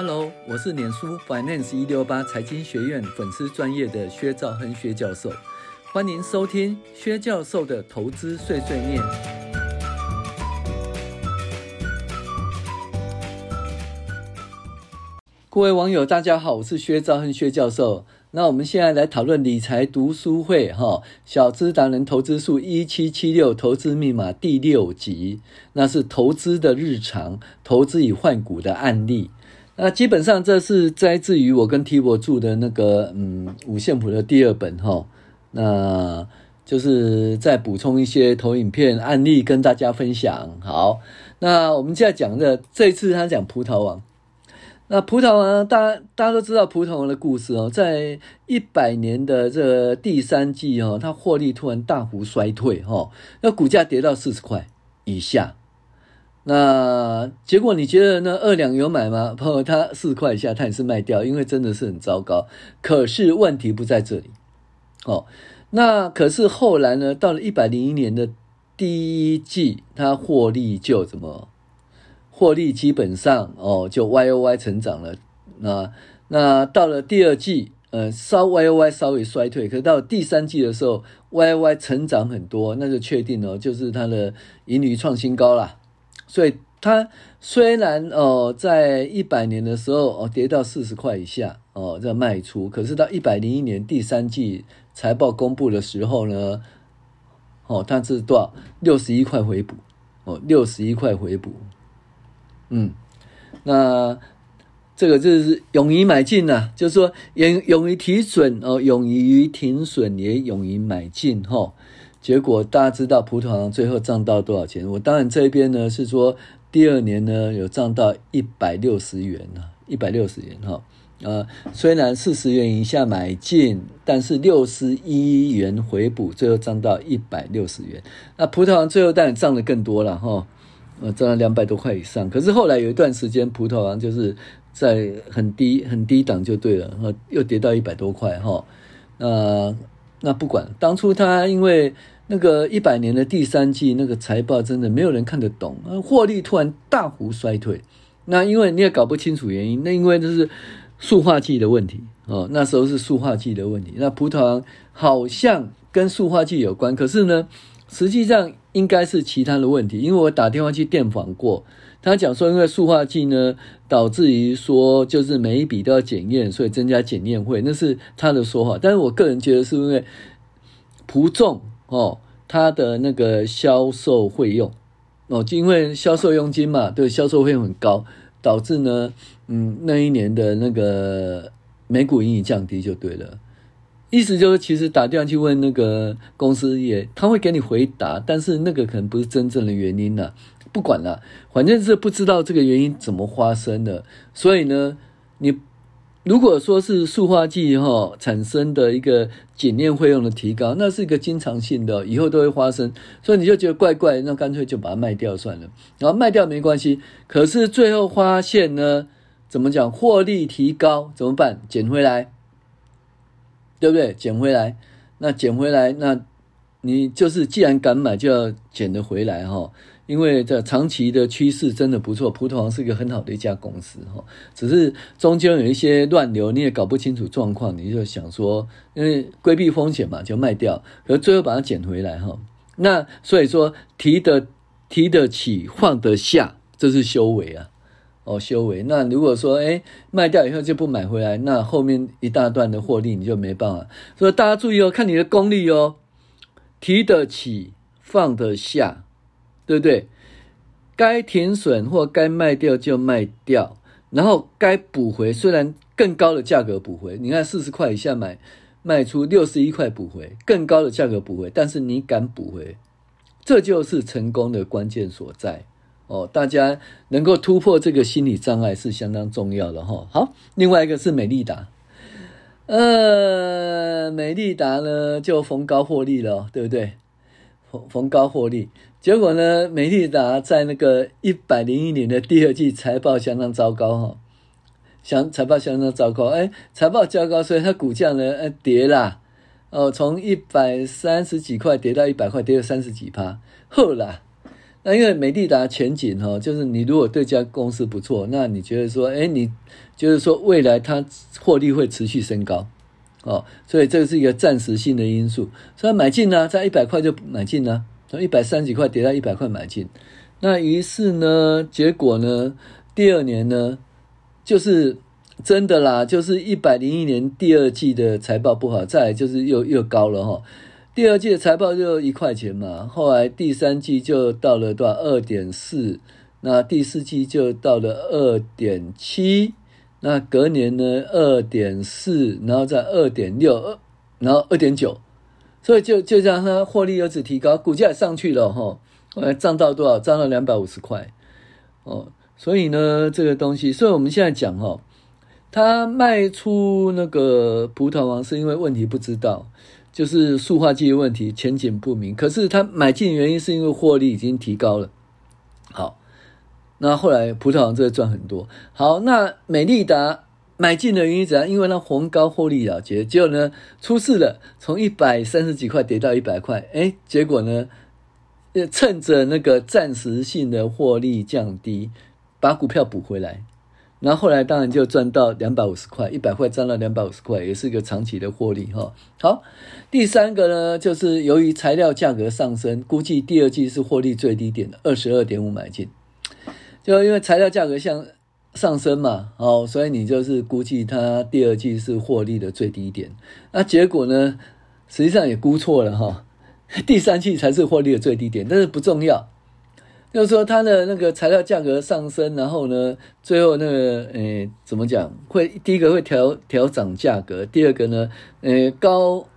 Hello，我是脸书 Finance 一六八财经学院粉丝专业的薛兆亨薛教授，欢迎收听薛教授的投资碎碎念。各位网友，大家好，我是薛兆亨薛教授。那我们现在来讨论理财读书会哈，小资达人投资术一七七六投资密码第六集，那是投资的日常，投资与换股的案例。那基本上这是摘自于我跟 Tibo 住的那个嗯五线谱的第二本哈，那就是再补充一些投影片案例跟大家分享。好，那我们现在讲的这一次他讲葡萄王。那葡萄王，大家大家都知道葡萄王的故事哦，在一百年的这第三季哦，它获利突然大幅衰退哦，那股价跌到四十块以下。那结果你觉得呢？二两有买吗？朋友，他四块以下，他也是卖掉，因为真的是很糟糕。可是问题不在这里哦。那可是后来呢？到了一百零一年的第一季，它获利就怎么？获利基本上哦，就 Y O Y 成长了。那那到了第二季，呃，稍 Y O Y 稍微衰退，可是到第三季的时候，Y O Y 成长很多，那就确定哦，就是它的盈余创新高啦。所以它虽然哦，在一百年的时候哦跌到四十块以下哦在卖出，可是到一百零一年第三季财报公布的时候呢，哦它是多少？六十一块回补哦，六十一块回补。嗯，那这个就是勇于买进呐、啊，就是说勇勇于提损哦，勇于停损也勇于买进哈、哦。结果大家知道葡萄糖最后涨到多少钱？我当然这边呢是说第二年呢有涨到一百六十元啊，一百六十元哈、呃，虽然四十元以下买进，但是六十一元回补，最后涨到一百六十元。那葡萄糖最后当然涨得更多了哈。呃，涨了两百多块以上，可是后来有一段时间，葡萄王就是在很低很低档就对了，呃，又跌到一百多块哈。那那不管，当初他因为那个一百年的第三季那个财报真的没有人看得懂，获利突然大幅衰退。那因为你也搞不清楚原因，那因为这是塑化剂的问题哦，那时候是塑化剂的问题。那葡萄王好像跟塑化剂有关，可是呢，实际上。应该是其他的问题，因为我打电话去电访过，他讲说，因为塑化剂呢，导致于说就是每一笔都要检验，所以增加检验费，那是他的说法。但是我个人觉得是因为葡众哦，他的那个销售费用哦，就因为销售佣金嘛，对，销售费用很高，导致呢，嗯，那一年的那个每股盈余降低就对了。意思就是，其实打电话去问那个公司也，他会给你回答，但是那个可能不是真正的原因呐。不管了，反正是不知道这个原因怎么发生的。所以呢，你如果说是塑化剂哈产生的一个检验费用的提高，那是一个经常性的，以后都会发生。所以你就觉得怪怪，那干脆就把它卖掉算了。然后卖掉没关系，可是最后发现呢，怎么讲？获利提高怎么办？捡回来。对不对？捡回来，那捡回来，那你就是既然敢买，就要捡得回来哈。因为这长期的趋势真的不错，葡萄王是一个很好的一家公司哈。只是中间有一些乱流，你也搞不清楚状况，你就想说，因为规避风险嘛，就卖掉，可最后把它捡回来哈。那所以说，提得提得起，放得下，这是修为啊。哦，修为。那如果说，哎，卖掉以后就不买回来，那后面一大段的获利你就没办法。所以大家注意哦，看你的功力哦，提得起，放得下，对不对？该停损或该卖掉就卖掉，然后该补回，虽然更高的价格补回，你看四十块以下买，卖出六十一块补回，更高的价格补回，但是你敢补回，这就是成功的关键所在。哦，大家能够突破这个心理障碍是相当重要的哈。好，另外一个是美利达，呃，美利达呢就逢高获利了，对不对？逢逢高获利，结果呢，美利达在那个一百零一年的第二季财报相当糟糕哈，相财报相当糟糕，哎，财报糟糕，所以它股价呢，呃，跌啦，哦，从一百三十几块跌到一百块，跌了三十几趴，后啦。那因为美利达前景哈，就是你如果对这家公司不错，那你觉得说，哎，你就是说未来它获利会持续升高，哦，所以这个是一个暂时性的因素。所以买进呢，在一百块就买进呢，从一百三十几块跌到一百块买进。那于是呢，结果呢，第二年呢，就是真的啦，就是一百零一年第二季的财报不好，再就是又又高了哈。第二季的财报就一块钱嘛，后来第三季就到了多少二点四，那第四季就到了二点七，那隔年呢二点四，然后再二点六，二然后二点九，所以就就让它获利又只提高，股价也上去了哈，后来涨到多少？涨到两百五十块哦，所以呢这个东西，所以我们现在讲哈，他卖出那个葡萄王是因为问题不知道。就是塑化剂的问题，前景不明。可是他买进原因是因为获利已经提高了。好，那后来葡萄王这个赚很多。好，那美利达买进的原因怎样？因为那逢高获利了结，结果呢出事了，从一百三十几块跌到一百块。哎，结果呢，趁着那个暂时性的获利降低，把股票补回来。然后后来当然就赚到两百五十块，一百块赚到两百五十块，也是一个长期的获利哈。好，第三个呢，就是由于材料价格上升，估计第二季是获利最低点的二十二点五买进。就因为材料价格像上升嘛，哦，所以你就是估计它第二季是获利的最低点。那结果呢，实际上也估错了哈，第三季才是获利的最低点，但是不重要。就是说，它的那个材料价格上升，然后呢，最后那个，诶，怎么讲？会第一个会调调涨价格，第二个呢，诶，高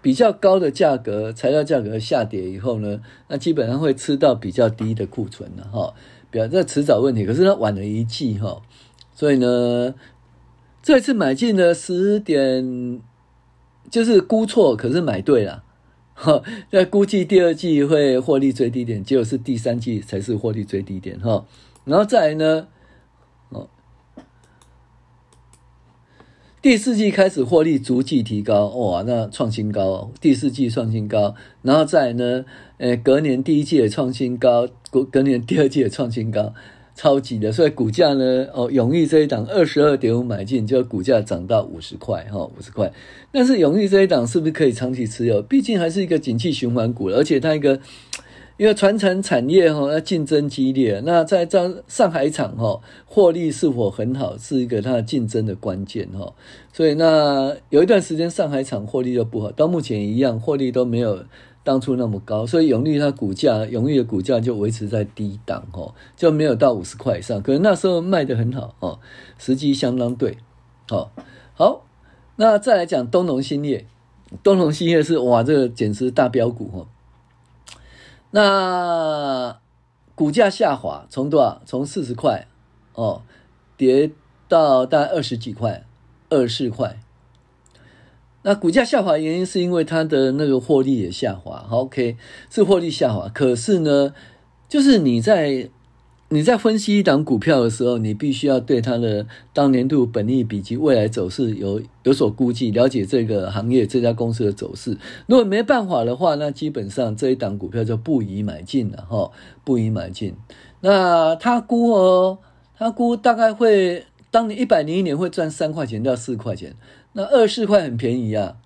比较高的价格，材料价格下跌以后呢，那基本上会吃到比较低的库存了哈。表这迟早问题，可是它晚了一季哈，所以呢，这次买进了十点，就是估错，可是买对了。哈，那估计第二季会获利最低点，结果是第三季才是获利最低点哈。然后再来呢，第四季开始获利逐季提高，哇，那创新高，第四季创新高，然后再呢，诶，隔年第一季也创新高，隔隔年第二季也创新高。超级的，所以股价呢，哦，永裕这一档二十二点五买进，就股价涨到五十块，哈，五十块。但是永裕这一档是不是可以长期持有？毕竟还是一个景气循环股，而且它一个因为传承产业哈，要竞争激烈，那在这上海厂哈，获利是否很好，是一个它的竞争的关键哈。所以那有一段时间上海厂获利就不好，到目前一样，获利都没有。当初那么高，所以永利它股价，永利的股价就维持在低档哦，就没有到五十块以上。可能那时候卖得很好哦，时机相当对。好，好，那再来讲东农兴业，东农兴业是哇，这个简直大标股哦。那股价下滑，从多少？从四十块哦，跌到大概二十几块，二十四块。那股价下滑原因是因为它的那个获利也下滑，，OK，是获利下滑。可是呢，就是你在你在分析一档股票的时候，你必须要对它的当年度本益比及未来走势有有所估计，了解这个行业这家公司的走势。如果没办法的话，那基本上这一档股票就不宜买进了哈，不宜买进。那他估哦，他估大概会当你一百零一年会赚三块钱到四块钱。那二四块很便宜啊，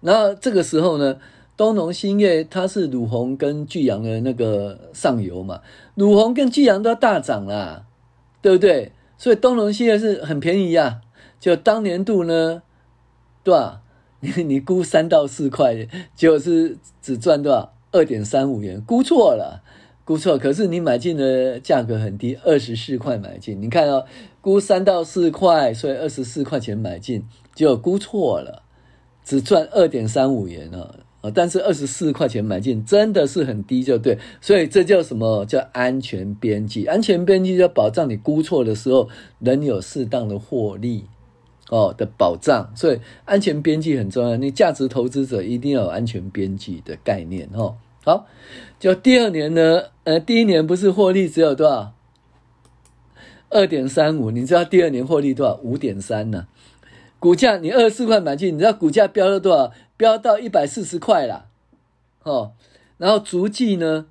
然后这个时候呢，东农兴业它是儒鸿跟巨阳的那个上游嘛，儒鸿跟巨阳都要大涨啦，对不对？所以东农兴业是很便宜啊，就当年度呢，对吧？你你估三到四块，结果是只赚多少？二点三五元，估错了，估错。可是你买进的价格很低，二十四块买进，你看哦，估三到四块，所以二十四块钱买进。就估错了，只赚二点三五元啊！但是二十四块钱买进真的是很低，就对，所以这叫什么叫安全边际？安全边际就保障你估错的时候能有适当的获利哦的保障，所以安全边际很重要。你价值投资者一定要有安全边际的概念哦。好，就第二年呢，呃，第一年不是获利只有多少？二点三五，你知道第二年获利多少？五点三呢？股价你二十四块买进，你知道股价飙了多少？飙到一百四十块了，哦，然后逐季呢，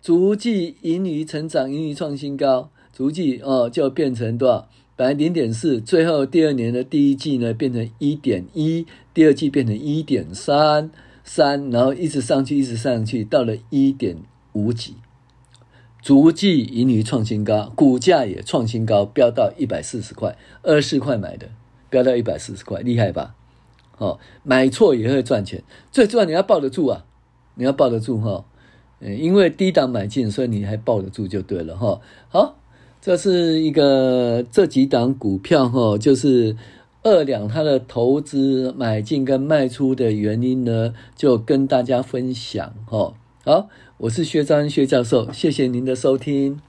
逐季盈余成长，盈余创新高，逐季哦就变成多少？本来零点四，最后第二年的第一季呢变成一点一，第二季变成一点三三，然后一直上去，一直上去，到了一点五几，逐季盈余创新高，股价也创新高，飙到一百四十块，二十四块买的，飙到一百四十块，厉害吧？哦，买错也会赚钱，最重要你要抱得住啊，你要抱得住哈，嗯，因为低档买进，所以你还抱得住就对了哈。好。这是一个这几档股票哈，就是二两它的投资买进跟卖出的原因呢，就跟大家分享哈。好，我是薛章薛教授，谢谢您的收听。